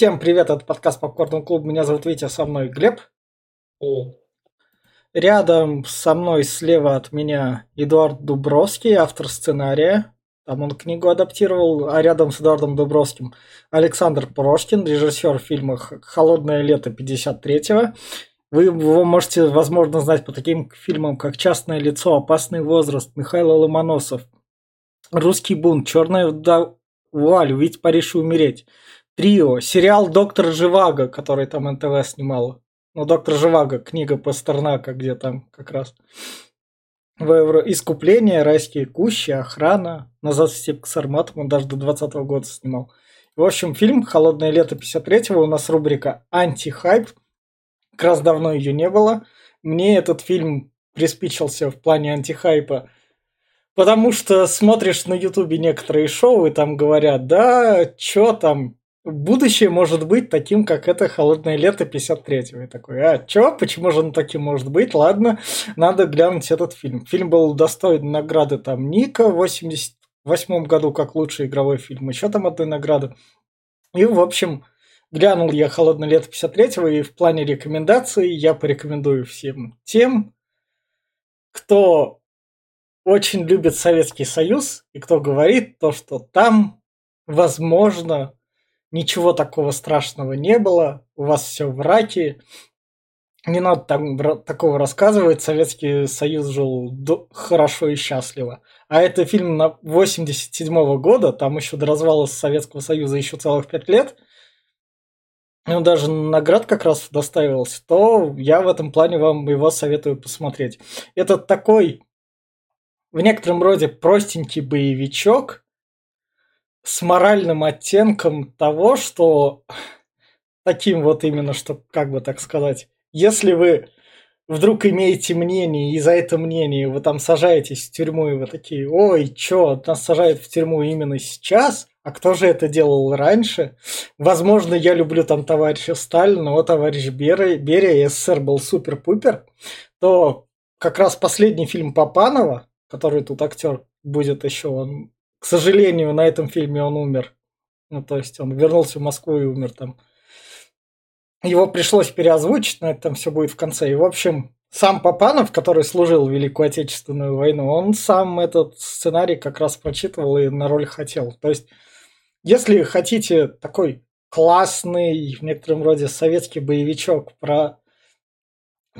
Всем привет, это подкаст Попкорн Клуб. Меня зовут Витя, со мной Глеб. Привет. Рядом со мной слева от меня Эдуард Дубровский, автор сценария. Там он книгу адаптировал, а рядом с Эдуардом Дубровским Александр Прошкин, режиссер фильма «Холодное лето 53-го». Вы его можете, возможно, знать по таким фильмам, как «Частное лицо», «Опасный возраст», Михаил Ломоносов, «Русский бунт», «Черная вуаль», «Увидеть Париж и умереть», Трио, сериал «Доктор Живаго», который там НТВ снимал. Ну, «Доктор Живаго», книга Пастернака, где там как раз Искупление, райские кущи, охрана, назад в степь к Сармату, он даже до 20 года снимал. В общем, фильм «Холодное лето 53-го» у нас рубрика «Антихайп». Как раз давно ее не было. Мне этот фильм приспичился в плане антихайпа, потому что смотришь на ютубе некоторые шоу, и там говорят, да, чё там, будущее может быть таким, как это «Холодное лето» 53-го. Я такой, а чё? Почему же оно таким может быть? Ладно, надо глянуть этот фильм. Фильм был достоин награды там Ника в 88 году как лучший игровой фильм. Еще там одной награды. И, в общем, глянул я «Холодное лето» 53-го, и в плане рекомендаций я порекомендую всем тем, кто очень любит Советский Союз, и кто говорит то, что там, возможно, ничего такого страшного не было, у вас все в раке, не надо там такого рассказывать, Советский Союз жил хорошо и счастливо. А это фильм на 87 -го года, там еще до развала Советского Союза еще целых пять лет, он даже наград как раз доставился, то я в этом плане вам его советую посмотреть. Это такой в некотором роде простенький боевичок, с моральным оттенком того, что таким вот именно, что, как бы так сказать, если вы вдруг имеете мнение, и за это мнение вы там сажаетесь в тюрьму, и вы такие, ой, чё, нас сажают в тюрьму именно сейчас, а кто же это делал раньше? Возможно, я люблю там товарища Сталина, но товарищ Берия, Берия СССР был супер-пупер, то как раз последний фильм Папанова, который тут актер будет еще, он к сожалению, на этом фильме он умер. Ну, то есть он вернулся в Москву и умер там. Его пришлось переозвучить, но это там все будет в конце. И, в общем, сам Папанов, который служил в Великую Отечественную войну, он сам этот сценарий как раз прочитывал и на роль хотел. То есть, если хотите такой классный, в некотором роде советский боевичок про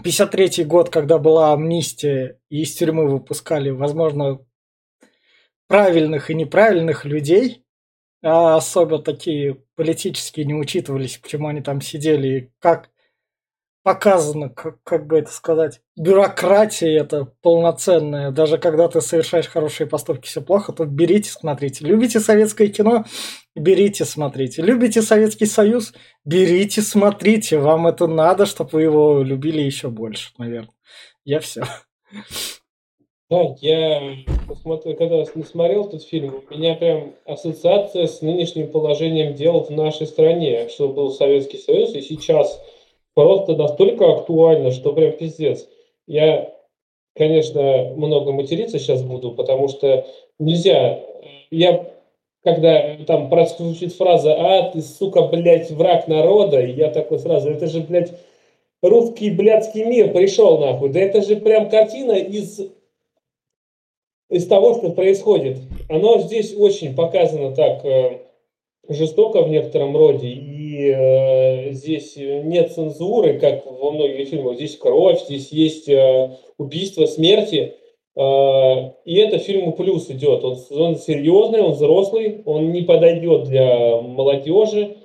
53 год, когда была амнистия и из тюрьмы выпускали, возможно, правильных и неправильных людей, а особо такие политические не учитывались, почему они там сидели, и как показано, как, как бы это сказать, бюрократия это полноценная. Даже когда ты совершаешь хорошие поступки, все плохо, то берите, смотрите. Любите советское кино? Берите, смотрите. Любите Советский Союз? Берите, смотрите. Вам это надо, чтобы вы его любили еще больше, наверное. Я все. Да, я посмотрел, когда смотрел этот фильм, у меня прям ассоциация с нынешним положением дел в нашей стране, что был Советский Союз, и сейчас просто настолько актуально, что прям пиздец. Я, конечно, много материться сейчас буду, потому что нельзя. Я, когда там прозвучит фраза «А, ты, сука, блядь, враг народа», я такой сразу, это же, блядь, русский блядский мир пришел нахуй. Да это же прям картина из из того, что происходит. Оно здесь очень показано так э, жестоко в некотором роде, и э, здесь нет цензуры, как во многих фильмах. Здесь кровь, здесь есть э, убийство, смерти. Э, и это фильму плюс идет. Он, он серьезный, он взрослый, он не подойдет для молодежи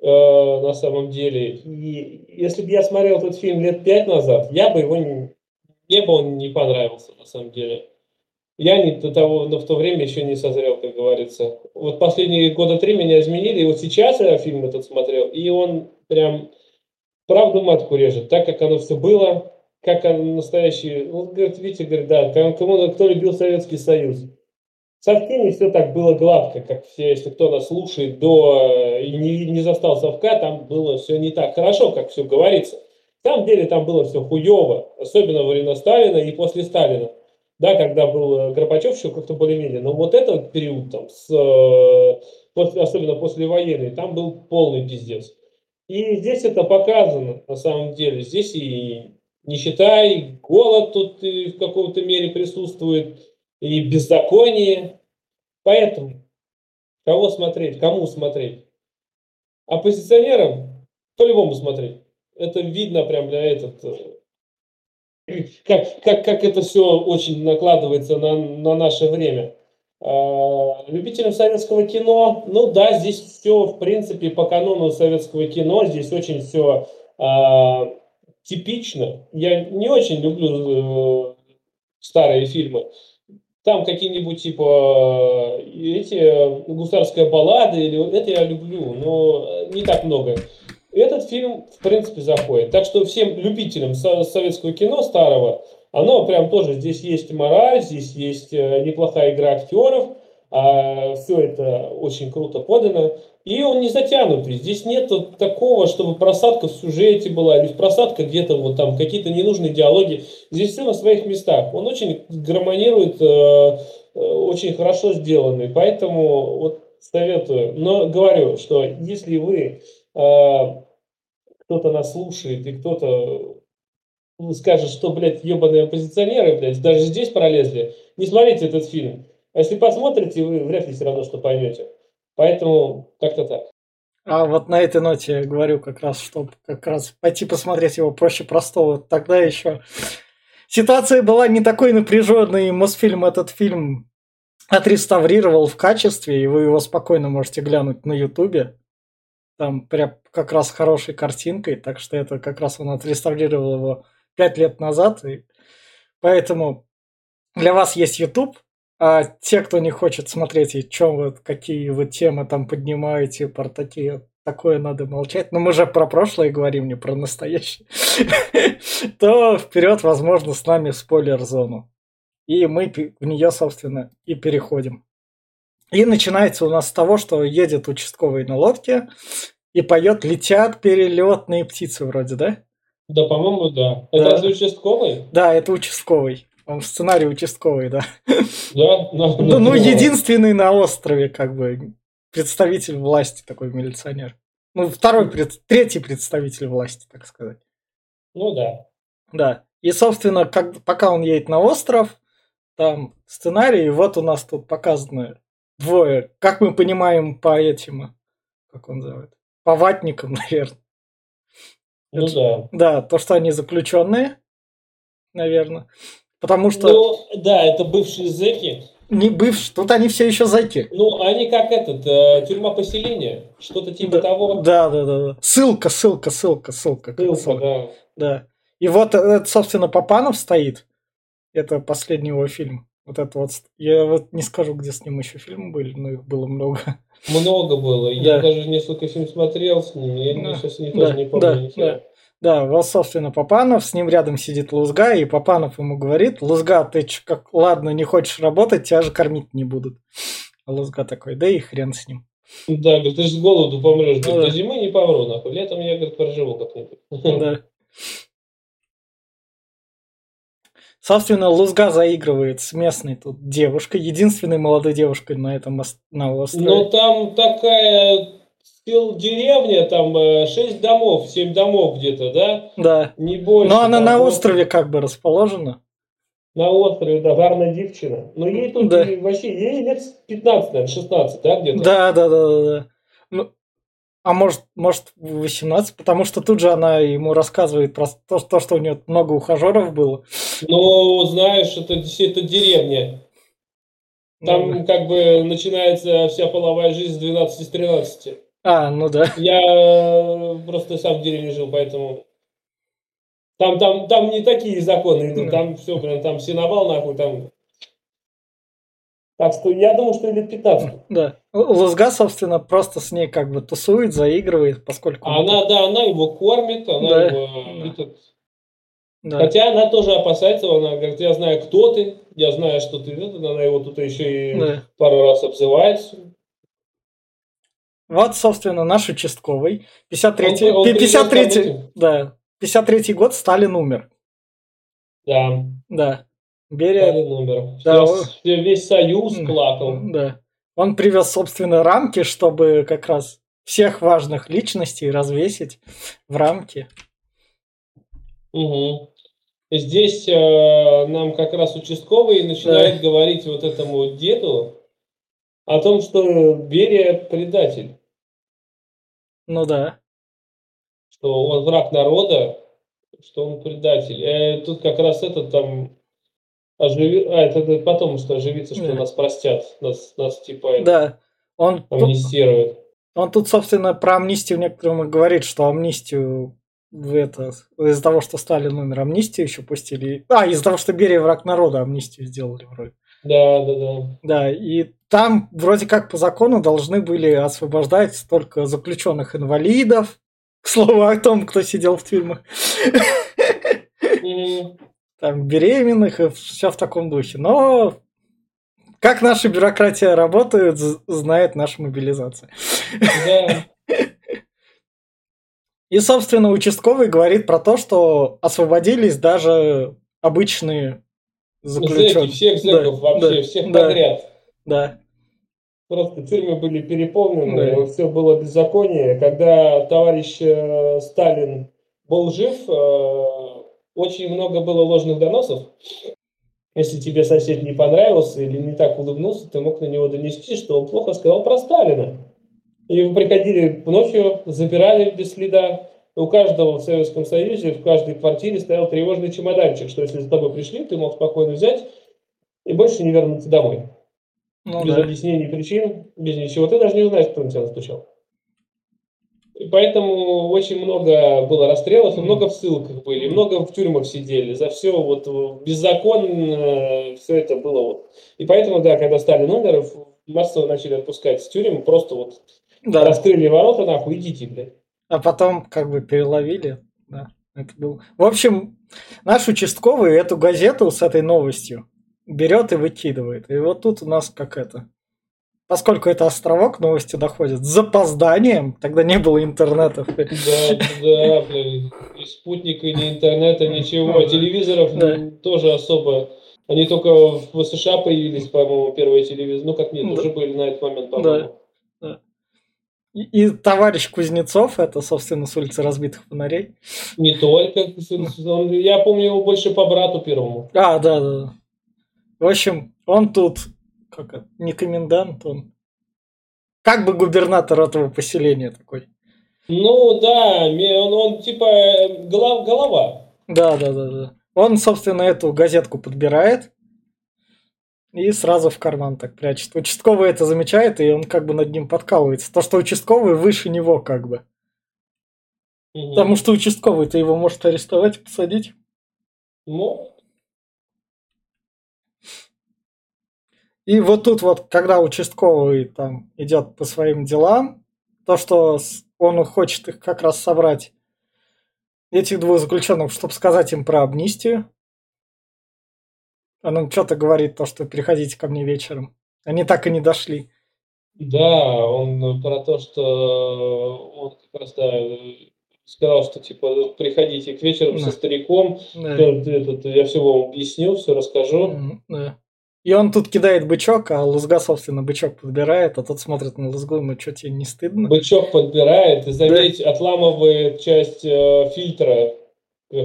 э, на самом деле. И если бы я смотрел этот фильм лет пять назад, я бы его не, мне бы он не понравился на самом деле. Я не до того, но в то время еще не созрел, как говорится. Вот последние года три меня изменили, и вот сейчас я фильм этот смотрел, и он прям правду матку режет, так как оно все было, как оно настоящий, вот, говорит, Витя говорит, да, кому, кто любил Советский Союз. Совсем не все так было гладко, как все, если кто нас слушает до и не, не застал совка, там было все не так хорошо, как все говорится. На самом деле там было все хуево, особенно во времена Сталина и после Сталина да, когда был э, Горбачев еще как-то более-менее, но вот этот период, там, с, э, после, особенно после военной, там был полный пиздец. И здесь это показано, на самом деле. Здесь и нищета, и голод тут и в какой-то мере присутствует, и беззаконие. Поэтому кого смотреть, кому смотреть? Оппозиционерам по-любому смотреть. Это видно прям для этот, э, как, как, как это все очень накладывается на, на наше время. А, любителям советского кино, ну да, здесь все, в принципе, по канону советского кино, здесь очень все а, типично. Я не очень люблю э, старые фильмы. Там какие-нибудь типа эти гусарская баллада или это я люблю, но не так много. Этот фильм в принципе заходит. Так что всем любителям советского кино старого оно прям тоже, здесь есть мораль, здесь есть э, неплохая игра актеров, а все это очень круто подано. И он не затянутый. Здесь нет такого, чтобы просадка в сюжете была, или просадка где-то вот там какие-то ненужные диалоги. Здесь все на своих местах. Он очень гармонирует, э, э, очень хорошо сделанный. Поэтому вот советую. Но говорю, что если вы кто-то нас слушает и кто-то скажет, что, блядь, ебаные оппозиционеры, блядь, даже здесь пролезли, не смотрите этот фильм. А если посмотрите, вы вряд ли все равно что поймете. Поэтому как-то так. А вот на этой ноте я говорю как раз, чтобы как раз пойти посмотреть его проще простого. Тогда еще ситуация была не такой напряженной, и Мосфильм этот фильм отреставрировал в качестве, и вы его спокойно можете глянуть на Ютубе. Там прям как раз хорошей картинкой, так что это как раз он отреставрировал его пять лет назад. И поэтому для вас есть YouTube, а те, кто не хочет смотреть, и чем вы, какие вы темы там поднимаете, про такие, такое надо молчать. Но мы же про прошлое говорим, не про настоящее. То вперед, возможно, с нами в спойлер-зону. И мы в нее, собственно, и переходим. И начинается у нас с того, что едет участковый на лодке и поет «Летят перелетные птицы» вроде, да? Да, по-моему, да. Это да. участковый? Да, это участковый. Он в сценарии участковый, да. Да? Ну, ну, ну, единственный на острове, как бы, представитель власти такой милиционер. Ну, второй, третий представитель власти, так сказать. Ну да. Да. И, собственно, как, пока он едет на остров, там сценарий, вот у нас тут показаны двое, как мы понимаем по этим, как он называет, по ватникам, наверное. Ну да. Да, то, что они заключенные, наверное. Потому что... Ну, да, это бывшие зэки. Не бывшие, тут они все еще зэки. Ну, они как этот, э, тюрьма поселения, что-то типа да, того. Да, да, да, да. Ссылка, ссылка, ссылка, ссылка. Ссылка, ссылка. да. Да. И вот, это, собственно, Папанов стоит. Это последний его фильм. Вот это вот. Я вот не скажу, где с ним еще фильмы были, но их было много. Много было. Да. Я даже несколько фильмов смотрел с ним. Я да. сейчас не, тоже да. не помню. Да, да. Да, вот, собственно, Папанов, с ним рядом сидит Лузга, и Папанов ему говорит, Лузга, ты ч, как, ладно, не хочешь работать, тебя же кормить не будут. А Лузга такой, да и хрен с ним. Да, говорит, ты же с голоду помрешь. Ну, да. До зимы не помру, нахуй. Летом я, говорит, проживу как-нибудь. Да. Собственно, Лузга заигрывает с местной тут девушкой, единственной молодой девушкой на этом на острове. Ну, там такая деревня, там 6 э, домов, 7 домов где-то, да? Да. Не больше. Но она на острове как бы расположена. На острове, да, гарная девчина. Но ей тут да. вообще, ей лет 15, наверное, 16, да, где-то? Да, да, да, да. да. Ну, а может, может 18, потому что тут же она ему рассказывает про то, то что у нее много ухажеров было. Ну, знаешь, это, это деревня. Там ну, как бы начинается вся половая жизнь с 12 с 13. А, ну да. Я э, просто сам в деревне жил, поэтому... Там, там, там не такие законы идут, там все, прям, там сеновал нахуй, там так что я думаю, что лет 15. Да. Лузга, собственно, просто с ней как бы тусует, заигрывает, поскольку... Она, да, она его кормит, она да. его... Да. Этот... Да. Хотя она тоже опасается, она говорит, я знаю, кто ты, я знаю, что ты, она его тут еще и да. пару раз обзывает. Вот, собственно, наш участковый. 53-й, он, он 53 да, 53 год Сталин умер. Да. Да. Берия... номер. Да, Весь, весь союз плакал. Да. Он привез, собственно, рамки, чтобы как раз всех важных личностей развесить в рамки. Угу. Здесь э, нам как раз участковый начинает да. говорить вот этому деду о том, что Берия предатель. Ну да. Что он враг народа, что он предатель. Э, тут как раз это там оживи... А, это, это потом, что оживится, что да. нас простят, нас, нас типа да. он амнистируют. Он тут, собственно, про амнистию некоторым говорит, что амнистию в это из-за того, что Сталин умер, амнистию еще пустили. А, из-за того, что Берия враг народа, амнистию сделали вроде. Да, да, да. Да, и там вроде как по закону должны были освобождать только заключенных инвалидов. К слову о том, кто сидел в тюрьмах. Там беременных и все в таком духе. Но как наша бюрократия работает, знает наша мобилизация. Да. И, собственно, участковый говорит про то, что освободились даже обычные заключенные. Зэки, всех зэков да, вообще, да, всех да, подряд. Да. Просто тюрьмы были переполнены, да. все было беззаконие. Когда товарищ э, Сталин был жив, э, очень много было ложных доносов. Если тебе сосед не понравился или не так улыбнулся, ты мог на него донести, что он плохо сказал про Сталина. И вы приходили ночью, забирали без следа. У каждого в Советском Союзе, в каждой квартире стоял тревожный чемоданчик, что если за тобой пришли, ты мог спокойно взять и больше не вернуться домой. Ну, без да. объяснений причин, без ничего. Ты даже не узнаешь, кто на тебя настучал. И поэтому очень много было расстрелов, и много в ссылках были, много в тюрьмах сидели. За все вот беззаконно все это было. Вот. И поэтому, да, когда Сталин умер, массово начали отпускать с тюрем, просто вот да. Раскрыли ворота, нахуй, идите, блядь. А потом как бы переловили. Да, это был... В общем, наш участковый эту газету с этой новостью берет и выкидывает. И вот тут у нас как это. Поскольку это островок, новости доходят с запозданием, тогда не было интернета. Да, да, блин, и спутника, ни интернета, ничего. А телевизоров да. тоже особо. Они только в США появились, по-моему, первые телевизоры. Ну, как нет, уже были на этот момент, по-моему. Да. И, товарищ Кузнецов, это, собственно, с улицы разбитых фонарей. Не только. Я помню его больше по брату первому. А, да, да. В общем, он тут как это, не комендант, он как бы губернатор этого поселения такой. Ну да, он, он типа голов, голова. Да, да, да, да. Он, собственно, эту газетку подбирает и сразу в карман так прячет. Участковый это замечает, и он как бы над ним подкалывается. То, что участковый выше него как бы. Угу. Потому что участковый-то его может арестовать посадить. Ну. И вот тут вот, когда участковый там идет по своим делам, то, что он хочет их как раз собрать, этих двух заключенных, чтобы сказать им про амнистию, он что-то говорит, то, что приходите ко мне вечером. Они так и не дошли. Да, он про то, что он как раз да, сказал, что типа приходите к вечеру да. со стариком, да. Этот, я все вам объясню, все расскажу. Да. И он тут кидает бычок, а Лузга, собственно, бычок подбирает, а тот смотрит на Лузгу, ну что, тебе не стыдно? Бычок подбирает, и заметь, да. отламывает часть э, фильтра,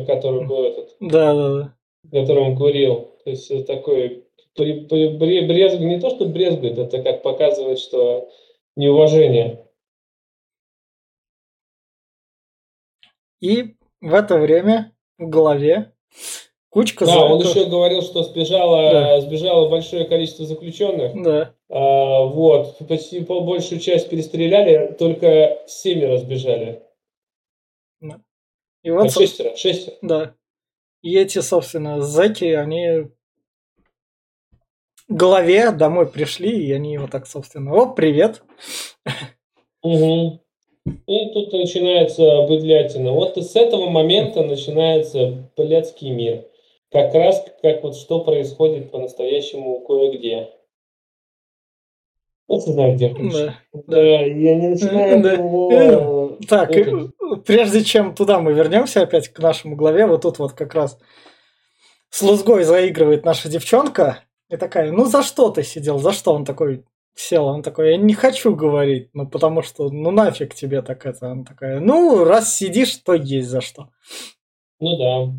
который был этот. Да, да, да. Который он курил. То есть такой брезг, не то, что брезгует, это как показывает, что неуважение. И в это время в голове кучка Да, золотых... он еще говорил, что сбежало, да. сбежало большое количество заключенных. Да. А, вот, почти большую часть перестреляли, только семеро сбежали. Да. И вот, а, шестеро, шестеро. Да. И эти, собственно, зэки, они голове домой пришли, и они его так, собственно, о, привет. Угу. И тут начинается быдлятина. Вот с этого момента начинается блядский мир. Как раз как вот что происходит по-настоящему кое-где. Вот знаю, где Да, да, я не начинаю да. его... Так, прежде чем туда мы вернемся опять к нашему главе, вот тут вот как раз с Лузгой заигрывает наша девчонка, и такая, ну за что ты сидел, за что? Он такой, сел, он такой, я не хочу говорить, ну потому что, ну нафиг тебе так это. Она такая, ну раз сидишь, то есть за что. Ну да.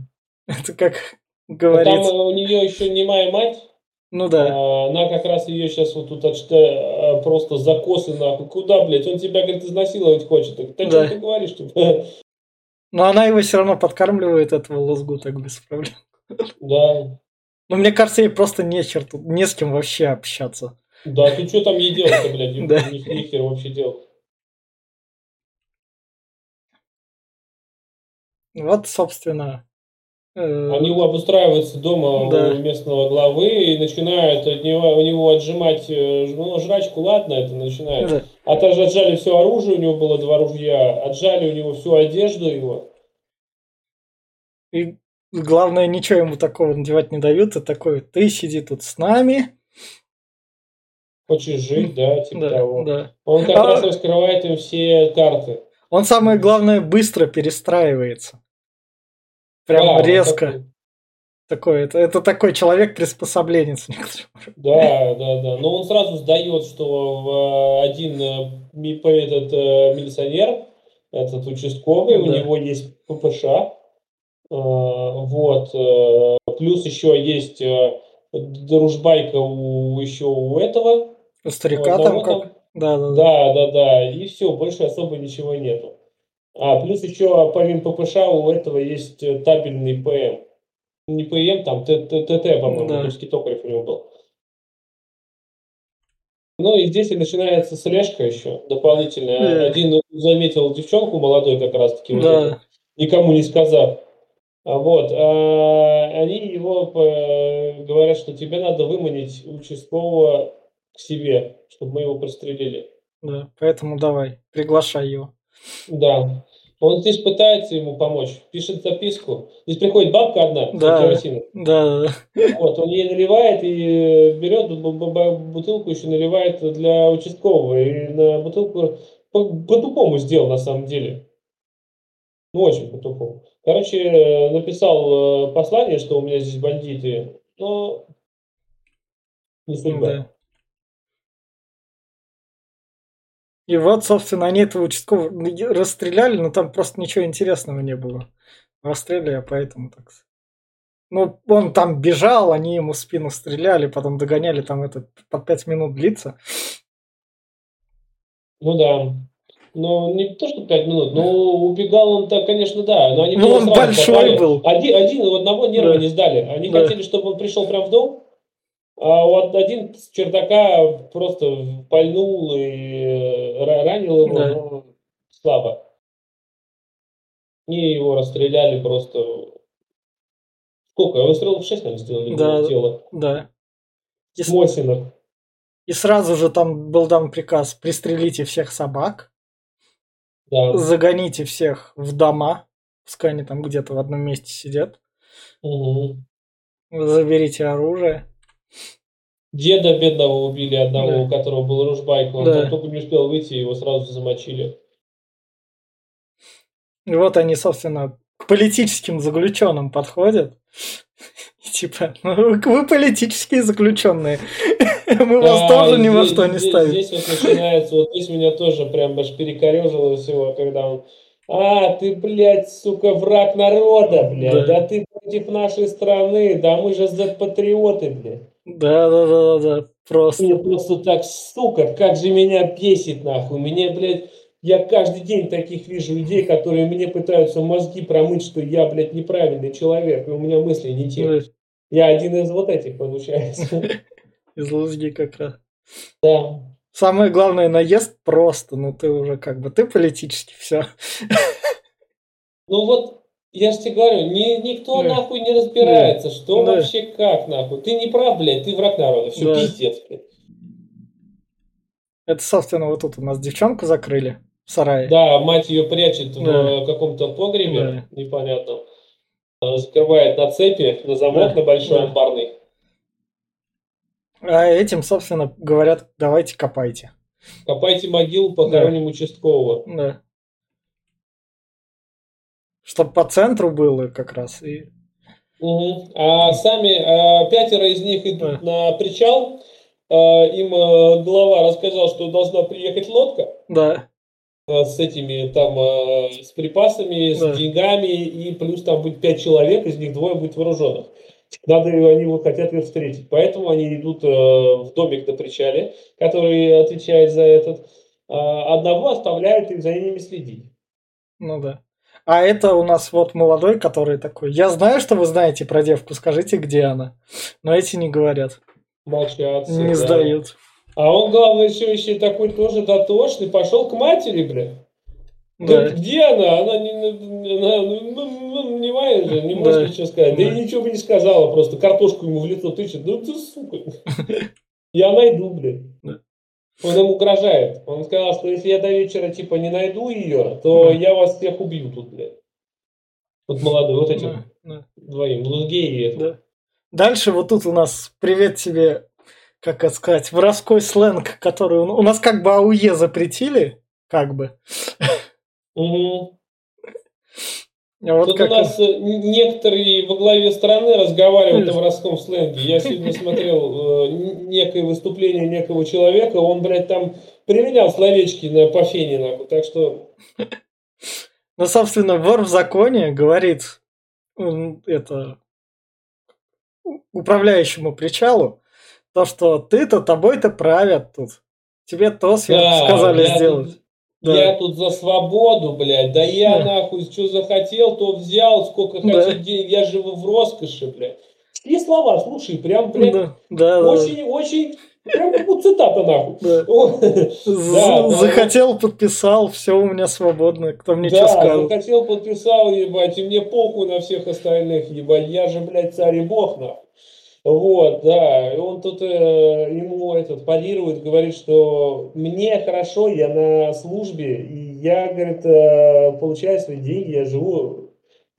Это как А Там у нее еще немая мать, Ну да, а, она как раз ее сейчас вот тут отшта- а, просто закосы нахуй. Куда, блядь? Он тебя, говорит, изнасиловать хочет. Так, да что ты говоришь? типа? но она его все равно подкармливает, этого лузгу, так без проблем. Да. Но мне кажется, ей просто не, черту, не с кем вообще общаться. Да, ты что там ей делать-то, блядь? Да. Ни ни хер вообще делать. Вот, собственно. Э, Они обустраиваются дома Да. у местного главы и начинают от него, у него отжимать, э, ну, жрачку, ладно, это начинает. да. А также отжали все оружие, у него было два ружья, отжали у него всю одежду его. И главное, ничего ему такого надевать не дают. И такой, ты сиди тут с нами. Хочешь жить, да, типа Да, того. да. Он как А- раз раскрывает им все карты. Он самое главное быстро перестраивается. Прям Да, резко. такой. Такой, это, это такой человек приспособленец. некоторым. Да, да, да. Но он сразу сдает, что э, один э, ми- этот э, милиционер, этот участковый, у Да. него есть ППШ. Вот. Плюс еще есть дружбайка у еще у этого. У у старика там как. Да, да, да. Да, да, да. И все, больше особо ничего нету. А плюс еще помимо ППШ у этого есть э, табельный ПМ. Не ПМ, там Т- Т- ТТ, по-моему, Да. русский токарев у него был. Ну и здесь и начинается слежка еще дополнительная. Э. Один заметил девчонку молодой как раз-таки, вот Да. эту, никому не сказав. А Вот, а они его э, говорят, что тебе надо выманить участкового к себе, чтобы мы его пристрелили. Да, поэтому давай, приглашай его. Да. Он здесь пытается ему помочь, пишет записку. Здесь приходит бабка одна Да. с керосином. Да, да, да. Вот, он ей наливает и берет бу- бу- бутылку еще наливает для участкового. И на бутылку по- по-тупому сделал на самом деле. Ну, очень по-тупому. Короче, э, написал э, послание, что у меня здесь бандиты, но не судьба. Да. И вот, собственно, они этого участкового расстреляли, но там просто ничего интересного не было. Расстреляли, а поэтому так. Ну, он там бежал, они ему в спину стреляли, потом догоняли, там это под пять минут длится. Ну да. Ну, не то, что пять минут, но убегал он так, конечно, да. Но они Ну, он большой попали. был. Один, один одного нервы Да. не сдали. Они Да. хотели, чтобы он пришел прям в дом, а вот один с чердака просто пальнул и э, ра- ранил его, Да. но слабо. И его расстреляли просто... Сколько? Выстрелов 6, наверное, сделали Да. тело. Да. И, С с- Мосинок. и сразу же там был дан приказ пристрелите всех собак, Да. загоните всех в дома, пускай они там где-то в одном месте сидят, Мгм. заберите оружие. Деда бедного убили одного, Да. у которого был ружбайка. Он Да. только не успел выйти, его сразу замочили. И вот они, собственно, к политическим заключенным подходят. И типа, ну, вы политические заключенные. Мы вас тоже ни во что не здесь- ставим. Здесь вот начинается, вот здесь меня тоже прям аж перекорежило всего, когда он а, ты, блядь, сука, враг народа, блядь, Да. да, ты против нашей страны, да мы же Z-патриоты, блядь. Да, да, да, да, да. Просто. Мне просто так, сука, как же меня бесит, нахуй. Мне, блядь, я каждый день таких вижу людей, которые мне пытаются мозги промыть, что я, блядь, неправильный человек, и у меня мысли не те. Я один из вот этих, получается. Из лузги как раз. Да. Самое главное, наезд просто. Ну, ты уже как бы, ты политически все. Ну вот, я же тебе говорю, ни, никто Да. нахуй не разбирается, что Да. вообще как нахуй. Ты не прав, блядь, ты враг народа. Все, Да. пиздец, блядь. Это, собственно, вот тут у нас девчонку закрыли в сарае. Да, мать ее прячет Да. в каком-то погребе, Да. непонятном. Закрывает на цепи, на замок, Да. на большой Да. амбарный. А этим, собственно, говорят, давайте копайте. Копайте могилу, похороним участкового. Да. Чтоб по центру было как раз. И... Мгм. А сами а, пятеро из них идут на причал, им э, глава рассказал, что должна приехать лодка Да. э, с этими там, э, с припасами, с Да. деньгами, и плюс там будет пять человек, из них двое будет вооруженных. Надо, они вот хотят ее встретить. Поэтому они идут э, в домик на причале, который отвечает за этот. А одного оставляют и за ними следить. Ну да. А это у нас вот молодой, который такой. Я знаю, что вы знаете про девку, скажите, где она. Но эти не говорят, Молчат. все, не да. сдают. А он, главное, еще, еще такой тоже дотошный, пошел к матери, бля. Да. Говорит, где она? Она не, она, ну, ну, ну, не моя же, не может Да. ничего сказать. Да. Да. и ничего бы не сказала, просто картошку ему в лицо тычет. Ну ты сука. Я найду, блядь. Да. Он ему угрожает. Он сказал, что если я до вечера типа не найду ее, то Да. я вас всех убью тут, блядь. Вот молодой, вот этим Да, да, двоим, Лузгей и это. да. Дальше вот тут у нас привет тебе, как это сказать, воровской сленг, который у у нас как бы АУЕ запретили, как бы. Мгм. А вот Тут как у нас э, некоторые во главе страны разговаривают Хм. на воровском сленге. Я сегодня смотрел э, некое выступление некого человека, он, блядь, там применял словечки на по фене, нахуй. Так что, Ну, собственно, вор в законе говорит это управляющему причалу, то, что ты-то тобой-то правят тут. Тебе то да, сказали я сделать. Да. Я тут за свободу, блядь. Да я Да. нахуй что захотел, то взял, сколько Да. хочу денег. Я живу в роскоши, блядь. И слова, слушай, прям, блядь, Да, да, да. очень, очень, прям как будто цитата, нахуй. Да. Захотел, подписал, все у меня свободно. Кто мне что Да, скажет? захотел, подписал, ебать, и мне похуй на всех остальных, ебать, я же, блядь, царь и бог, нахуй. Вот, да, и он тут э, ему этот парирует, говорит, что мне хорошо, я на службе, и я, говорит, э, получаю свои деньги, я живу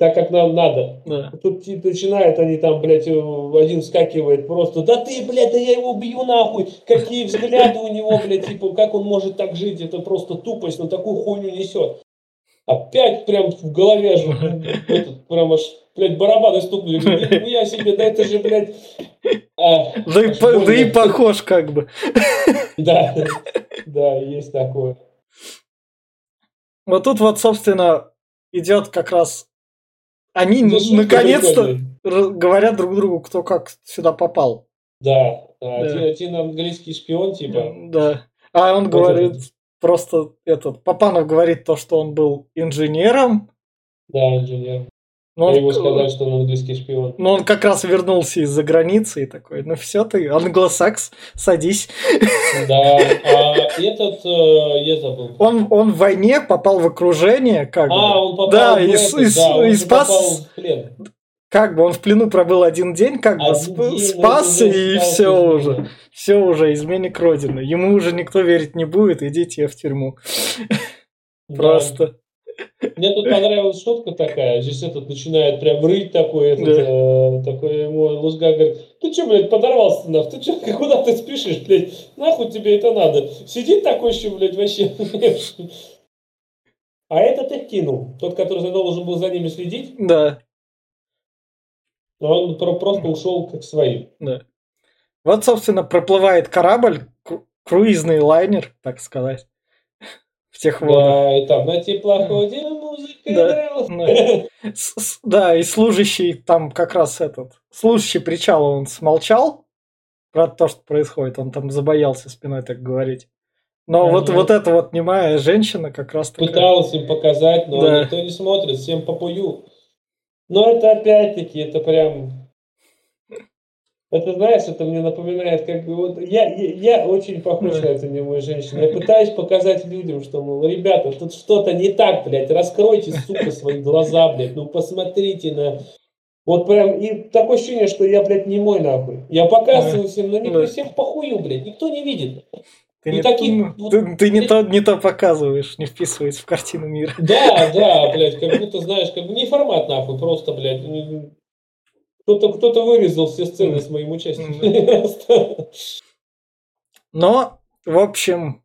так, как нам надо. Да. Тут начинают они там, блядь, э, один вскакивает просто, да ты, блядь, да я его убью нахуй, какие взгляды у него, блядь, типа, как он может так жить, это просто тупость, но такую хуйню несет. Опять прям в голове аж, этот, прям аж, блядь, барабаны стукнули, я себе, да это же, блядь, а, Да, и, по- да и похож как бы. да, да, есть такое. Вот тут вот, собственно, идет как раз... Они Ну, наконец-то говорят друг другу, кто как сюда попал. Да, да, Да. Один, один английский шпион, типа, Да. А он Вот говорит, этот. просто этот, Папанов говорит то, что он был инженером, да, инженер. Но Я он, его сказал, что он английский шпион. но он как раз вернулся из-за границы и такой, ну все ты, англосакс, садись. Да, а этот, э, я забыл. Он, он в войне попал в окружение, как А, бы. он попал Да, в и этот, с- и да, и спас- попал в плен. Как бы он в плену пробыл один день, как бы Один сп- день, уже и стал все уже. Все уже, изменник Родины. Ему уже никто верить не будет, идите в тюрьму. Да. Просто. Мне тут понравилась шутка такая. Здесь этот начинает прям рыть такой, этот, Да. э, такой ему Лузга говорит, ты что, блядь, подорвался нахуй? Ты что, куда ты спешишь, блядь? Нахуй тебе это надо? Сидит такой еще, блядь, вообще. А этот их кинул. Тот, который должен был за ними следить, Да, он про- просто ушел как своим. да. Вот, собственно, проплывает корабль, кру- круизный лайнер, так сказать, в тех водах. Да, и там на теплоходе музыка Да. играла. Да. С- с- Да, и служащий там как раз этот, служащий причала, он смолчал про то, что происходит, он там забоялся спиной так говорить. Но вот, Ага. вот эта вот немая женщина как раз такая. Пыталась им показать, но Да. никто не смотрит, всем попою. Но это опять-таки, это прям... Это, знаешь, это мне напоминает, как бы вот я, я, я очень похож на эту немую женщину. Я пытаюсь показать людям, что, мол, ребята, тут что-то не так, блядь, раскройте, сука, свои глаза, блядь, ну посмотрите на... Вот прям, и такое ощущение, что я, блядь, не мой нахуй. Я показываю всем, но никто всем похую, блядь, никто не видит. Ты, И не, таких ну, вот- ты, ты не, то, не то показываешь, не вписывается в картину мира. Да, да, блядь, как будто, знаешь, как бы не формат, нахуй, просто, блядь, кто-то кто вырезал все сцены с моим участием. Но, в общем,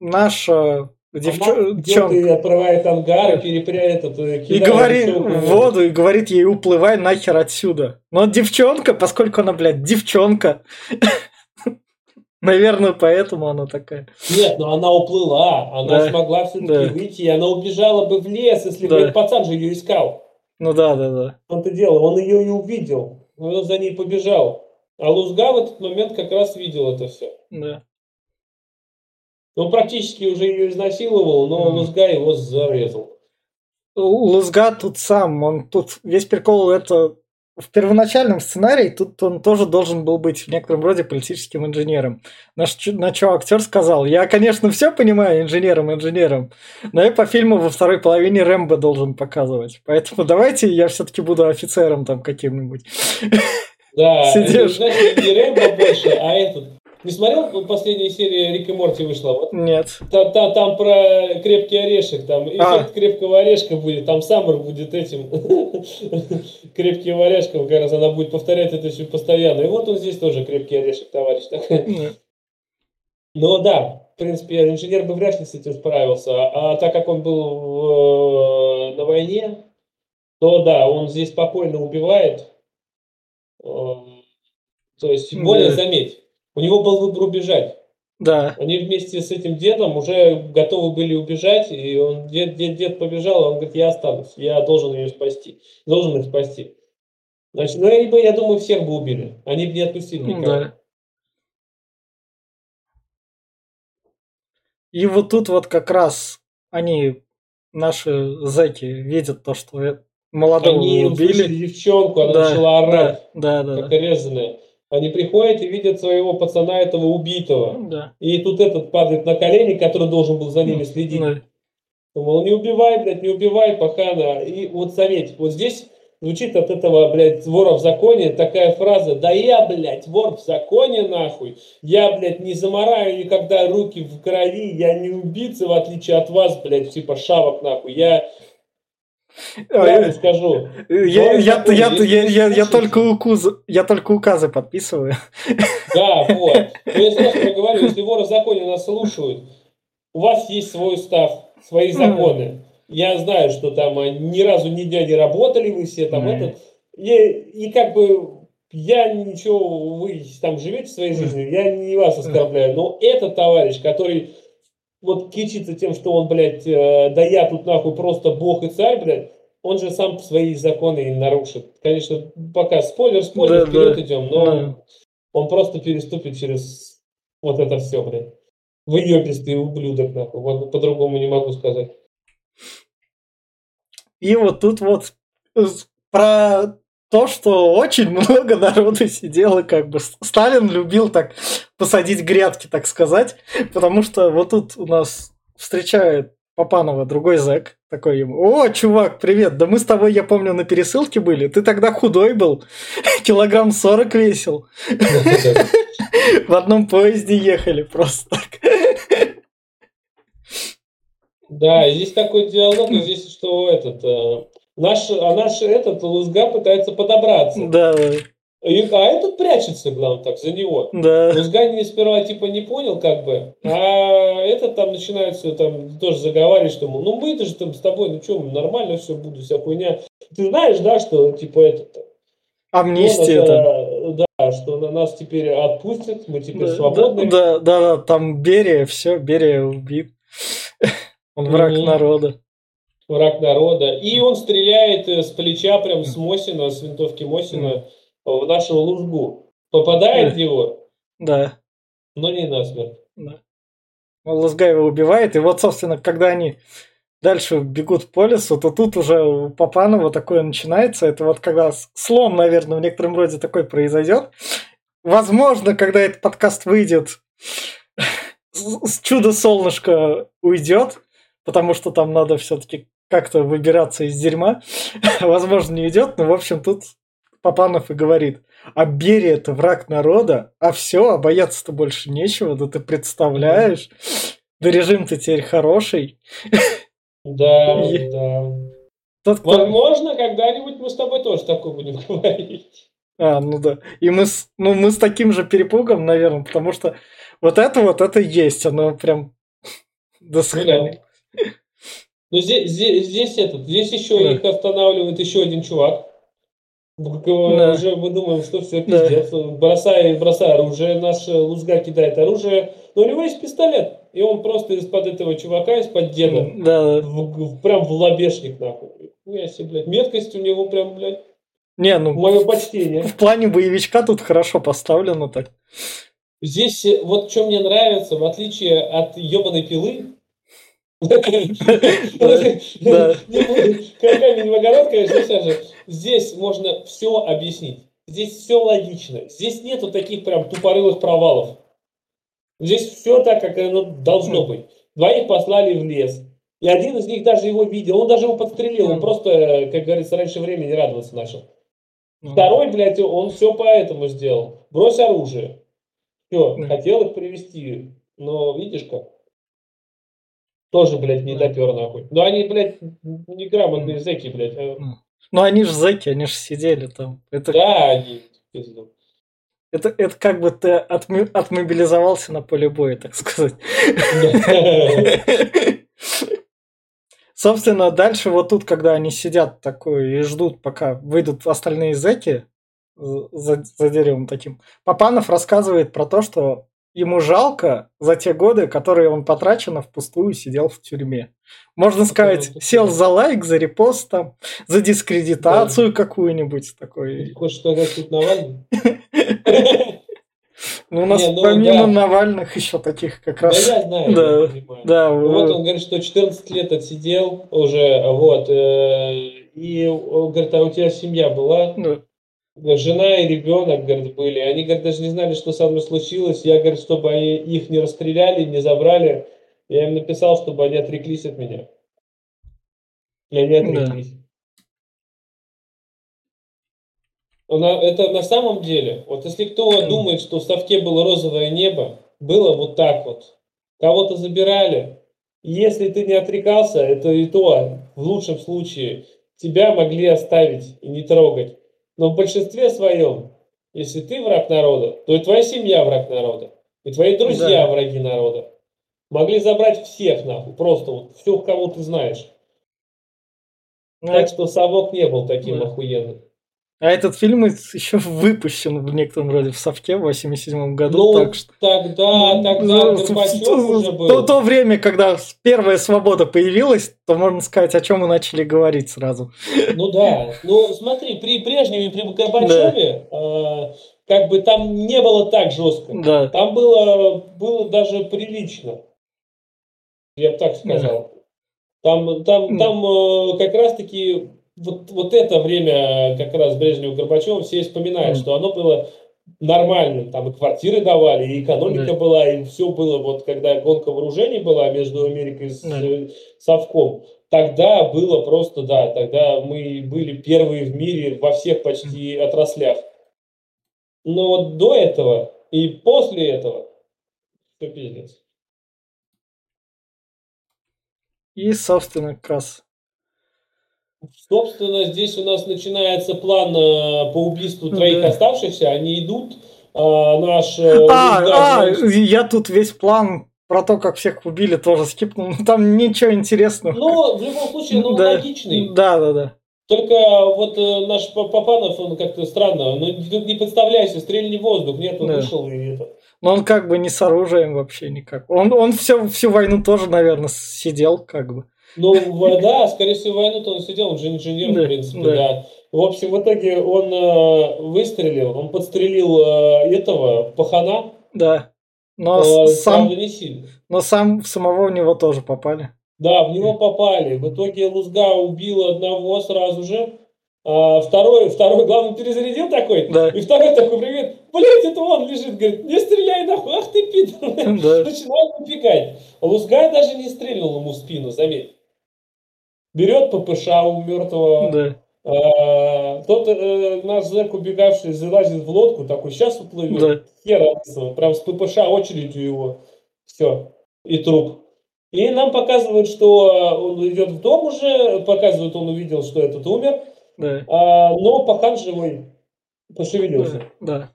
наша девчонка... и открывает ангар, и перепряет этот, э, И говорит в воду, и говорит ей, уплывай нахер отсюда. Но девчонка, поскольку она, блядь, девчонка, Наверное, поэтому она такая. Нет, но она уплыла, она Да, смогла все-таки да. выйти, и она убежала бы в лес, если бы Да. этот пацан же ее искал. Ну да, да, да. Он-то дело, он ее и увидел, он за ней побежал. А Лузга в этот момент как раз видел это все. да. Он практически уже ее изнасиловал, но Мгм. Лузга его зарезал. Лузга тут сам, он тут весь прикол это в первоначальном сценарии тут он тоже должен был быть в некотором роде политическим инженером. Чу- на что актер сказал, я, конечно, все понимаю инженером, инженером, но я по фильму во второй половине Рэмбо должен показывать. Поэтому давайте я все-таки буду офицером там каким-нибудь. Да, Сидишь. знаешь, не Рэмбо больше, а этот. Не смотрел последняя серия Рик и Морти вышла? Вот Нет. Та- та- Там, про крепкий орешек, там эффект А. крепкого орешка будет, там Саммер будет этим крепким орешком, как раз она будет повторять это все постоянно. И вот он здесь тоже крепкий орешек, товарищ. Но да, в принципе, инженер бы вряд ли с этим справился. А так как он был в- на войне, то да, он здесь спокойно убивает. Э, То есть, более заметь, у него был выбор убежать. Да. Они вместе с этим дедом уже готовы были убежать, и он, дед, дед, дед побежал, он говорит, я останусь, я должен ее спасти, должен их спасти. Значит, ну, они бы, я думаю, всех бы убили, они бы не отпустили Ну, никого. да. И вот тут вот как раз они, наши зэки, видят то, что э- молодого Они убили. девчонку, она Да, начала орать, да, да, как да. резаная. Они приходят и видят своего пацана этого убитого. Да. И тут этот падает на колени, который должен был за ними следить. Да. Мол, не убивай, блядь, не убивай, пока она. И вот заметь, вот здесь звучит от этого, блядь, вора в законе такая фраза, да я, блядь, вор в законе, нахуй, я, блядь, не замораю никогда руки в крови, я не убийца, в отличие от вас, блядь, типа шавок, нахуй, я скажу. Я, в я, только указы, я только указы подписываю. Да, вот. Ну, я сразу проговорю, если воры в законе нас слушают, у вас есть свой устав, свои законы. Я знаю, что там а, ни разу ни дня не работали вы все, там. И, и как бы я ничего, вы там живете своей жизнью, я не вас оскорбляю, но этот товарищ, который вот кичится тем, что он, блядь, э, да я тут нахуй просто бог и царь, блядь, он же сам свои законы и нарушит. Конечно, пока спойлер, спойлер, Да, вперед да. идем, но Да. он просто переступит через вот это все, блядь. Выебистый ублюдок, нахуй. Вот по-другому не могу сказать. И вот тут вот про то, что очень много народу сидело, как бы Сталин любил так посадить грядки, так сказать, потому что вот тут у нас встречает Папанова другой зэк, такой ему, о, чувак, привет, да мы с тобой, я помню, на пересылке были, ты тогда худой был, килограмм 40 весил, в одном поезде ехали просто. Да, здесь такой диалог, здесь что этот... э, Наш, а наш этот Лузга пытается подобраться. Да, И- а этот прячется, главное так, за него. да, Лузга не сперва типа не понял, как бы, а этот там начинает все там тоже заговаривать, что, мол, ну мы-то же там с тобой, ну что, нормально все буду, вся хуйня. Ты знаешь, да, что типа это амнистия там. Да, что на нас теперь отпустят, мы теперь Да, свободны. Да, да, да, там Берия, все, Берия убит. Он враг Мгм. народа. Враг народа. И он стреляет э, с плеча, прям с Мосина, с винтовки Мосина в нашего Лузгу. Попадает в него, Да. но не насмерть. да. Лузга его убивает. И вот, собственно, когда они дальше бегут по лесу, то тут уже у Папанова такое начинается. Это вот когда слом, наверное, в некотором роде такой произойдет. Возможно, когда этот подкаст выйдет, чудо-солнышко уйдет, потому что там надо все-таки как-то выбираться из дерьма. Возможно, не идет, но, в общем, тут Папанов и говорит, а Берия это враг народа, а все, а бояться-то больше нечего, да ты представляешь, да режим-то теперь хороший. Да, И- да. Тот, кто... Возможно, когда-нибудь мы с тобой тоже такое будем говорить. А, ну да. И мы с, ну, мы с таким же перепугом, наверное, потому что вот это вот, это есть, оно прям до сохранения. Но здесь, здесь, здесь этот, здесь еще Да. их останавливает еще один чувак. Да. Уже мы думаем, что все пиздец. Да. Бросай, бросай оружие, наш Лузга кидает оружие. Но у него есть пистолет. И он просто из-под этого чувака, из-под деда, да. в, в, прям в лобешник нахуй. Я себе, блядь, меткость у него прям, блядь. Не, ну... Мое почтение. В плане боевичка тут хорошо поставлено так. Здесь э, вот что мне нравится, в отличие от ебаной пилы, Камень в огород, конечно, же. Здесь можно все объяснить. Здесь все логично. Здесь нету таких прям тупорылых провалов. Здесь все так, как оно должно быть. Двоих послали в лес. И один из них даже его видел. Он даже его подстрелил. Он просто, как говорится, раньше времени радоваться начал. Второй, блядь, он все поэтому сделал. Брось оружие. Все, хотел их привести. Но видишь как? Тоже, блядь, не допер нахуй. Но они, блядь, неграмотные зэки, блядь. А ну они же зэки, они же сидели там. Это... Да, они пизду. Это, это как бы ты отми, отмобилизовался на поле боя, так сказать. Собственно, дальше вот тут, когда они сидят такой и ждут, пока выйдут остальные зэки за, за деревом таким, Папанов рассказывает про то, что ему жалко за те годы, которые он потрачено впустую сидел в тюрьме. Можно сказать, сел за лайк, за репост, там, за дискредитацию да. какую-нибудь. Такой. Хочешь сказать, тут Навальный? Ну, у нас не, ну, помимо да. Навальных еще таких как раз... Да, я знаю, да, я да, ну, вот он говорит, что 14 лет отсидел уже, вот, э, и говорит, а у тебя семья была? Да жена и ребенок, говорит, были. Они, говорит, даже не знали, что со мной случилось. Я, говорит, чтобы они их не расстреляли, не забрали. Я им написал, чтобы они отреклись от меня. И они отреклись. Да. Это на самом деле, вот если кто думает, что в Совке было розовое небо, было вот так вот. Кого-то забирали. Если ты не отрекался, это и то, в лучшем случае, тебя могли оставить и не трогать. Но в большинстве своем, если ты враг народа, то и твоя семья враг народа. И твои друзья да. враги народа. Могли забрать всех, нахуй, просто вот всех, кого ты знаешь. Ну, так что совок не был таким да. охуенным. А этот фильм еще выпущен в некотором роде в Совке в 87 году. Ну, так что... тогда, ну, тогда ну, Горбачев уже был. То, то время, когда первая свобода появилась, то можно сказать, о чем мы начали говорить сразу. Ну да. Ну смотри, при прежнем, при Горбачеве, да. э, как бы там не было так жестко. Да. Там было, было даже прилично. Я бы так сказал. Да. Там, там, там э, как раз-таки вот, вот это время как раз Брежнева Горбачева все вспоминают, mm. что оно было нормальным, там и квартиры давали, и экономика mm. была, и все было, вот когда гонка вооружений была между Америкой и mm. Совком, тогда было просто, да, тогда мы были первые в мире во всех почти mm. отраслях. Но до этого и после этого все пиздец. И, собственно, как раз Собственно, здесь у нас начинается план э, по убийству троих да. оставшихся. Они идут. Э, наш... Э, а, а, я тут весь план про то, как всех убили, тоже скипнул. Ну, там ничего интересного. Ну, в любом случае, ну, да. логичный. Да, да, да. Только вот э, наш Папанов, он как-то странно. Ну, не подставляйся, стрельни в воздух. Нет, он да. вышел и это. Но он как бы не с оружием вообще никак. Он, он все, всю войну тоже, наверное, сидел как бы. Ну, да, скорее всего, войну-то он сидел, он же инженер, да, в принципе, да. да. В общем, в итоге он э, выстрелил, он подстрелил э, этого пахана. Да. Но э, сам, не сильно. Но сам самого в него тоже попали. Да, в него попали. В итоге Лузга убил одного сразу же. А второй, второй, главное, перезарядил такой. Да. И второй такой, привет, блять, это он лежит, говорит, не стреляй нахуй, ах ты пидор. Да. Начинает убегать. Лузга даже не стрельнул ему в спину, заметь берет ППШ у мертвого. Да. А, тот э, наш зэк, убегавший, залазит в лодку, такой, сейчас уплывет. Да. Хера, прям с ППШ очередью его. Все. И труп. И нам показывают, что он идет в дом уже, показывают, он увидел, что этот умер. Да. А, но пока живой пошевелился. Да, да.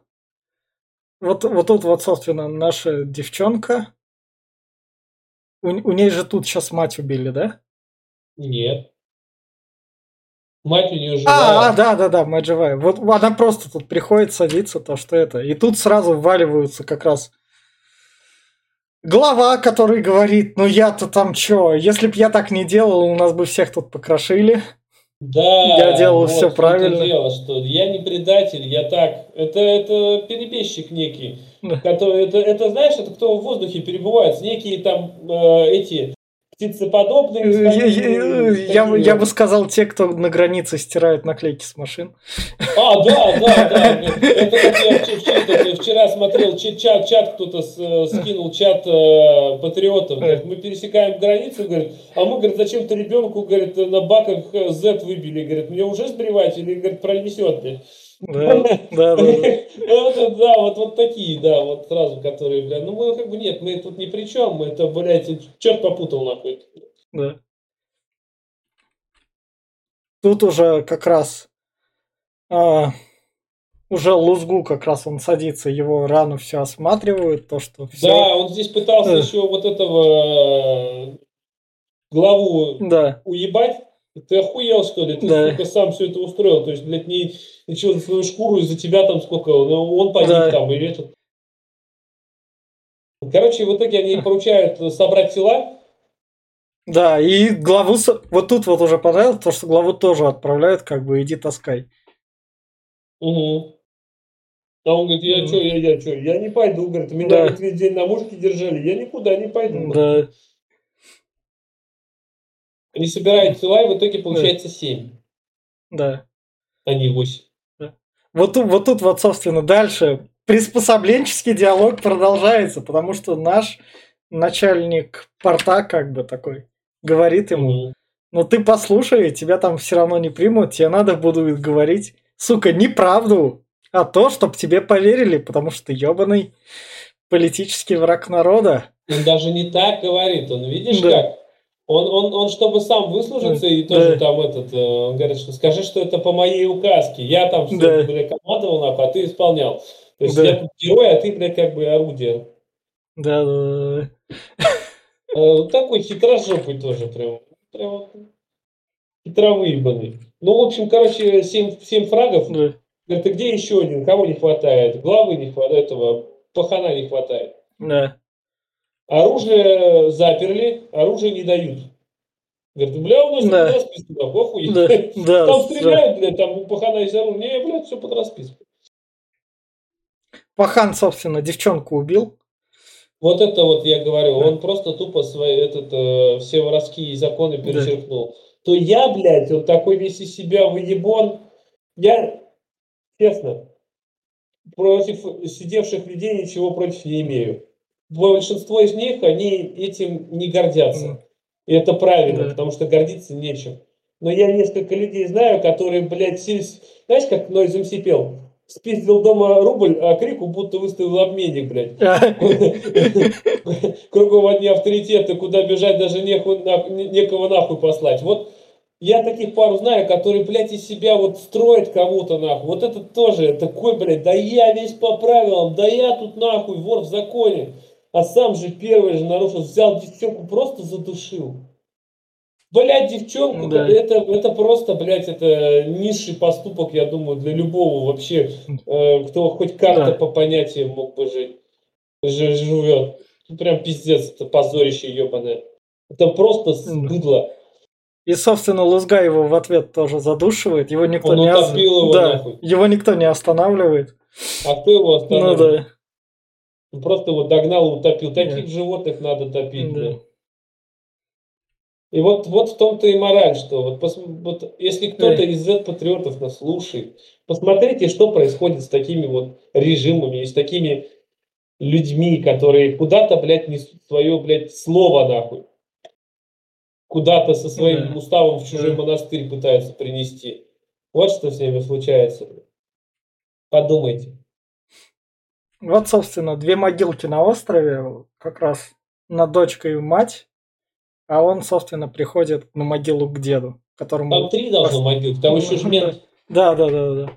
Вот, вот тут вот, собственно, наша девчонка. У, у ней же тут сейчас мать убили, да? Нет. Мать у нее живая. А, а, да, да, да, мать живая. Вот она просто тут приходит садиться, то что это. И тут сразу вваливаются как раз глава, который говорит, ну я-то там чё, если б я так не делал, у нас бы всех тут покрошили. Да, Я делал вот всё в том-то правильно. Дело, что я не предатель, я так. Это, это перебежчик некий. Да. Который, это, это, знаешь, это кто в воздухе перебывает. Некие там э, эти птицеподобные. Я, я- я- такие я бы сказал, те, кто на границе стирают наклейки с машин. А, да, да, да. Это как я вч- вч- это, вчера смотрел чат, чат, кто-то э, скинул чат э, патриотов. Говорит, мы пересекаем границу, говорит, а мы, говорит, зачем-то ребенку, говорит, на баках э, Z выбили. Говорит, мне уже сбривать или, говорит, пронесет? блядь?» Да, да, да, да. Вот это, да, вот, вот такие, да, вот сразу, которые, бля, ну мы как бы нет, мы тут ни при чем, мы это, блядь, черт попутал нахуй. да. Тут уже как раз а, уже Лузгу как раз он садится, его рану все осматривают, то, что все. Да, он здесь пытался Да. еще вот этого э, главу Да, уебать. Ты охуел, что ли? Ты, Да. сука, сам все это устроил. То есть, блядь, не, ничего за свою шкуру, из-за тебя там сколько, ну, он погиб Да. там, и этот. Короче, в итоге они поручают собрать тела. да, и главу, вот тут вот уже понравилось, то, что главу тоже отправляют, как бы, иди таскай. Угу. А он говорит, я Мгм. что, я, я что, я не пойду, говорит, меня Да. весь день на мушке держали, я никуда не пойду. Да, Они собирают тела, и в итоге получается 7, да. а не 8. Вот, тут- вот тут вот, собственно, дальше приспособленческий диалог продолжается, потому что наш начальник порта как бы такой говорит ему, ну ты послушай, тебя там все равно не примут, тебе надо будут говорить, сука, неправду, а то, чтобы тебе поверили, потому что ты ебаный политический враг народа. Он даже не так говорит, он видишь Да. как? Он, он, он, чтобы сам выслужиться и Да. тоже там этот, э, он говорит, что скажи, что это по моей указке. Я там все, Да. бля, командовал, нахуй, а ты исполнял. То есть Да. я герой, а ты, блядь, как бы орудие. Да, да, да. Э, такой хитрожопый тоже прям. Прям хитровыебанный. Ну, в общем, короче, 7, семь фрагов. да. Говорит, а где еще один? Кого не хватает? Главы не хватает, этого пахана не хватает. Да. Оружие заперли, оружие не дают. Говорит, бля, у нас Да. под расписку, нахуй, охуеть. Да, да, Там да. стреляют, блядь, там пахана есть оружие. Не, блядь, все под расписку. Пахан, собственно, девчонку убил. Вот это вот я говорю, Да. он просто тупо свои, этот, э, все воровские законы перечеркнул. То я, блядь, вот такой весь из себя выебон, я, честно, против сидевших людей ничего против не имею. Большинство из них, они этим не гордятся. И это правильно, Да. потому что гордиться нечем. Но я несколько людей знаю, которые, блядь, сились... Знаешь, как Нойз МС пел? Спиздил дома рубль, а крику будто выставил обменник, блядь. Кругом одни авторитеты, куда бежать даже некого нахуй послать. Вот я таких пару знаю, которые, блядь, из себя вот строят кого-то нахуй. Вот это тоже такой, блядь, да я весь по правилам, да я тут нахуй вор в законе. А сам же первый же нарушил, взял девчонку, просто задушил. Блядь, девчонку, Да. это, это просто, блядь, это низший поступок, я думаю, для любого вообще, э, кто хоть как-то Да. по понятиям мог бы жить, жи- живет. Ну, Прям пиздец, это позорище ебаное. Это просто быдло. И, собственно, Лузга его в ответ тоже задушивает. Его никто Он не его да, нахуй. его никто не останавливает. А кто его Ну остановил? да. Он Просто его догнал и утопил. Да. Таких животных надо топить. Да. блин. И вот, вот в том-то и мораль, что вот, пос- вот если кто-то Да. из Z-патриотов нас слушает, посмотрите, что происходит с такими вот режимами и с такими людьми, которые куда-то, блядь, несут свое, блядь, слово нахуй. Куда-то со своим Да. уставом в чужой Да. монастырь пытаются принести. Вот что с ними случается. Подумайте. Вот, собственно, две могилки на острове, как раз на дочка и мать, а он, собственно, приходит на могилу к деду, которому... Там три должно могилки, там еще ж мент. Да, да, да, да.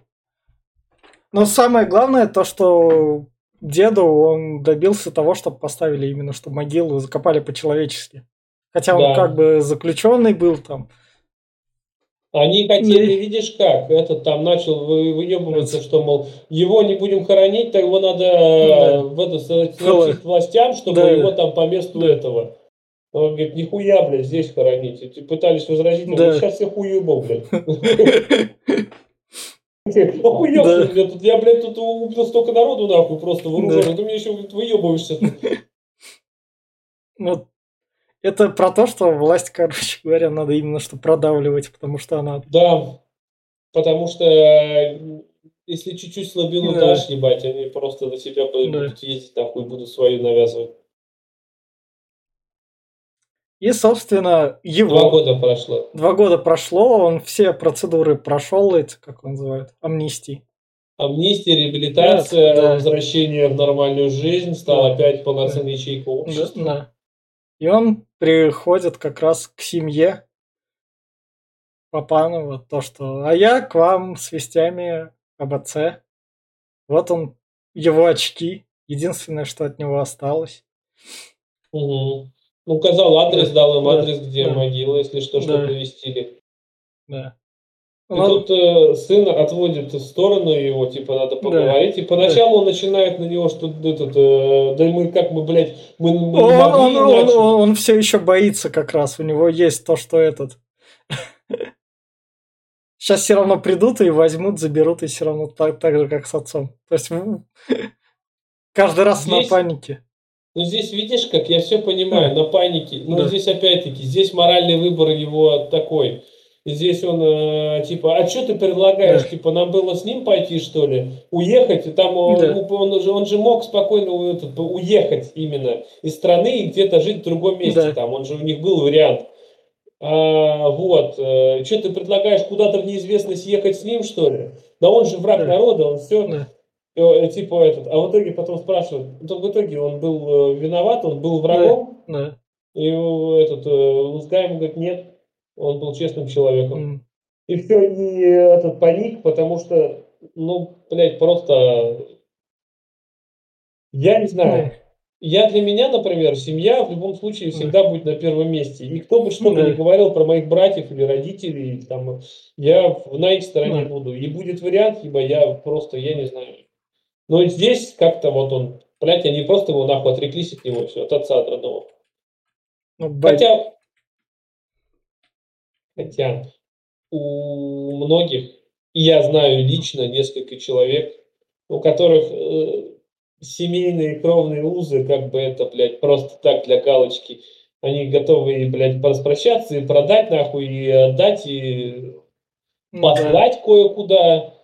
Но самое главное то, что деду он добился того, чтобы поставили именно, что могилу закопали по-человечески. Хотя он Да. как бы заключенный был там. Они хотели, видишь как, этот там начал выебываться, что, мол, его не будем хоронить, так его надо в это сообщить властям, чтобы да. его там по месту да. этого. Он говорит, нихуя, блядь, здесь хороните. Типа, пытались возразить, да. сейчас всех уебал, блядь. Охуел, да. я, тут, я, блядь, тут убил столько народу, нахуй, просто вооруженный. Да. Ты мне еще выебываешься. Ну, это про то, что власть, короче говоря, надо именно что продавливать, потому что она... Да, потому что э, если чуть-чуть слабину да. дашь, ебать, они просто на себя будут да. ездить, нахуй, будут свою навязывать. И, собственно, его... Два года прошло. Два года прошло, он все процедуры прошел, эти, как он называет, амнистии. Амнистия, реабилитация, да, да. возвращение в нормальную жизнь, стал да. опять полноценной ячейкой общества. Да, да. И он приходит как раз к семье Папанова, то, что «А я к вам с вестями об отце». Вот он, его очки, единственное, что от него осталось. Угу. Указал адрес, дал им адрес, где да. могила, если что, что да. навестили. Да. И он... тут э, сын отводит в сторону его, типа, надо поговорить. Да. И поначалу да. он начинает на него, что этот, э, да мы как бы, блядь, мы, мы он, он, он, он, он все еще боится как раз. У него есть то, что этот. Сейчас все равно придут и возьмут, заберут, и все равно так, так же, как с отцом. То есть каждый раз Здесь... на панике. Ну, здесь видишь, как я все понимаю, на панике. Но да. здесь опять-таки, здесь моральный выбор его такой. Здесь он э, типа, а что ты предлагаешь? Да. Типа, нам было с ним пойти, что ли? Уехать? И там да. он, он, же, он же мог спокойно этот, уехать именно из страны и где-то жить в другом месте. Да. Там, он же у них был вариант. А, вот. Э, что ты предлагаешь куда-то в неизвестность ехать с ним, что ли? Да он же враг да. народа, он все. Да. Э, типа этот, а в итоге потом спрашивают, то в итоге он был э, виноват, он был врагом, да, да. и этот Лузга ему говорит, нет, он был честным человеком. Mm. И все, и этот паник, потому что, ну, блядь, просто, я не знаю, я для меня, например, семья в любом случае всегда будет на первом месте. И кто бы что бы ни говорил про моих братьев или родителей, там, я на их стороне буду. И будет вариант, ибо я просто, я не знаю, но здесь как-то вот он, блядь, они просто его нахуй отреклись от него, все, от отца от родного. Ну, хотя, хотя у многих, и я знаю лично несколько человек, у которых э, семейные кровные узы, как бы это, блядь, просто так для галочки, они готовы, блядь, распрощаться и продать нахуй, и отдать, и ну, послать да. кое-куда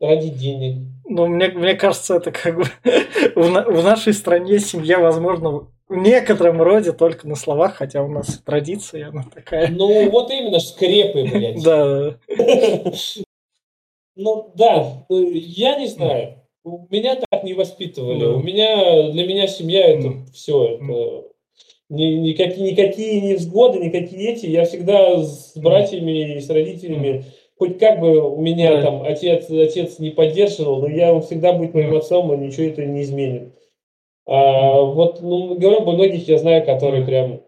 ради денег. Ну, мне, мне кажется, это как бы в, в нашей стране семья, возможно, в некотором роде только на словах, хотя у нас традиция, она такая. Ну, вот именно скрепы, блядь. Да. Ну, да, я не знаю. Меня так не воспитывали. У меня, для меня семья это все. Это никакие, никакие невзгоды, никакие эти. Я всегда с братьями и с родителями хоть как бы у меня да. там отец, отец не поддерживал, но я он всегда будет моим отцом, и ничего это не изменит. А, вот, ну, говорю, многих я знаю, которые прям...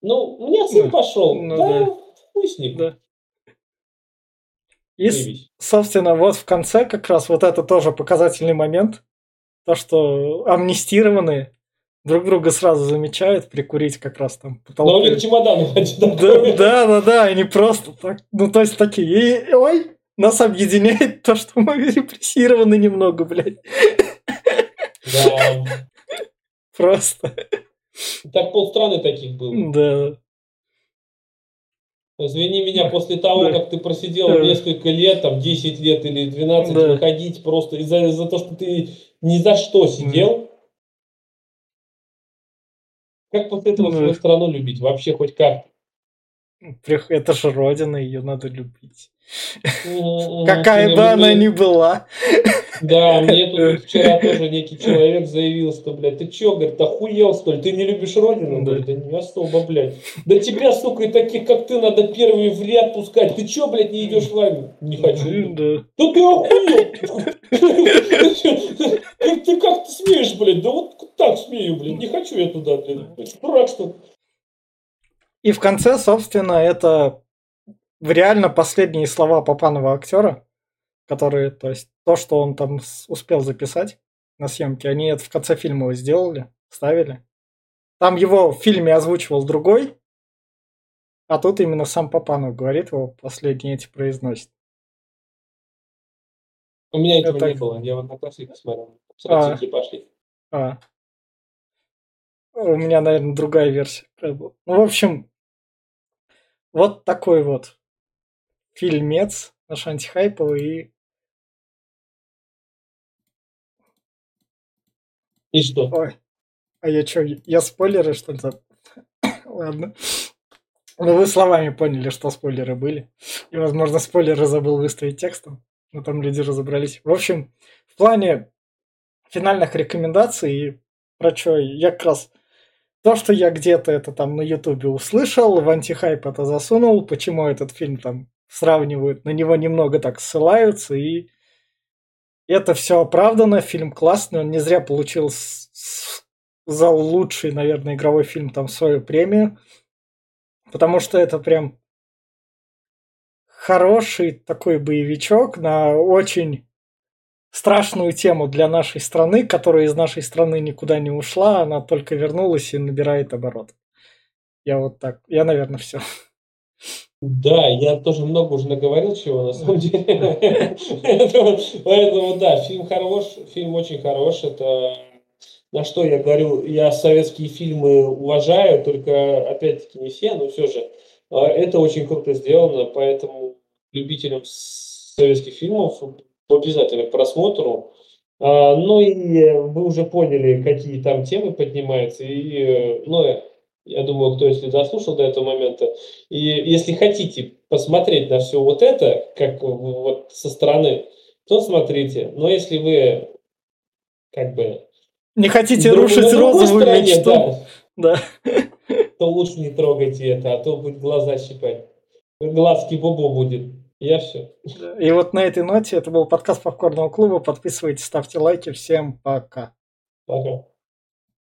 Ну, у меня сын пошел, ну, да, да, пусть ним. Да. И, собственно, вот в конце как раз вот это тоже показательный момент, то, что амнистированные друг друга сразу замечают, прикурить как раз там по толпе. Но у них чемоданы да, да, да, да, они просто так, ну то есть такие, и, ой, нас объединяет то, что мы репрессированы немного, блядь. Да. Просто. Так полстраны таких было. Да. Извини меня, после того, да. как ты просидел да. несколько лет, там 10 лет или 12, да. выходить просто из-за из то, что ты ни за что сидел, как после этого свою страну любить? Вообще хоть как? Это же родина, ее надо любить. Какая бы она ни была. Да, мне тут вчера тоже некий человек заявил, что, блядь, ты чё, говорит, охуел, что ли? Ты не любишь родину? Да. да не особо, блядь. Да тебя, сука, и таких, как ты, надо первые в ряд пускать. Ты чё, блядь, не идешь в армию? Не хочу. Да. Да ты охуел! Ты как ты смеешь, блядь? Да вот так смею, блядь. Не хочу я туда, блядь. Дурак, что И в конце, собственно, это реально последние слова Папанова актера, которые, то есть то, что он там успел записать на съемке, они это в конце фильма его сделали, ставили. Там его в фильме озвучивал другой, а тут именно сам Папанов говорит, его последние эти произносит. У меня этого это... не было, я вот на классике смотрел. А. пошли. А. У меня, наверное, другая версия. Ну, в общем, вот такой вот фильмец наш антихайповый и И что? Ой. А я что, я спойлеры, что ли? Ладно. Ну, вы словами поняли, что спойлеры были. И, возможно, спойлеры забыл выставить текстом. Но там люди разобрались. В общем, в плане финальных рекомендаций, про что я как раз... То, что я где-то это там на ютубе услышал, в антихайп это засунул, почему этот фильм там сравнивают, на него немного так ссылаются, и это все оправдано, фильм классный, он не зря получил за лучший, наверное, игровой фильм там свою премию, потому что это прям хороший такой боевичок на очень страшную тему для нашей страны, которая из нашей страны никуда не ушла, она только вернулась и набирает оборот. Я вот так, я, наверное, все. Да, я тоже много уже наговорил чего, на самом деле. Поэтому, да, фильм хорош, фильм очень хорош. Это на что я говорю, я советские фильмы уважаю, только, опять-таки, не все, но все же. А, это очень круто сделано, поэтому любителям советских фильмов обязательно к просмотру. А, ну и вы уже поняли, какие там темы поднимаются. И, э, ну, я думаю, кто если дослушал до этого момента, и если хотите посмотреть на все вот это, как вот со стороны, то смотрите. Но если вы как бы не хотите рушить розовую стороне, мечту, да, да. то лучше не трогайте это, а то будет глаза щипать. Глазки бобо будет. Я все. И вот на этой ноте это был подкаст Попкорного клуба. Подписывайтесь, ставьте лайки. Всем пока. Пока.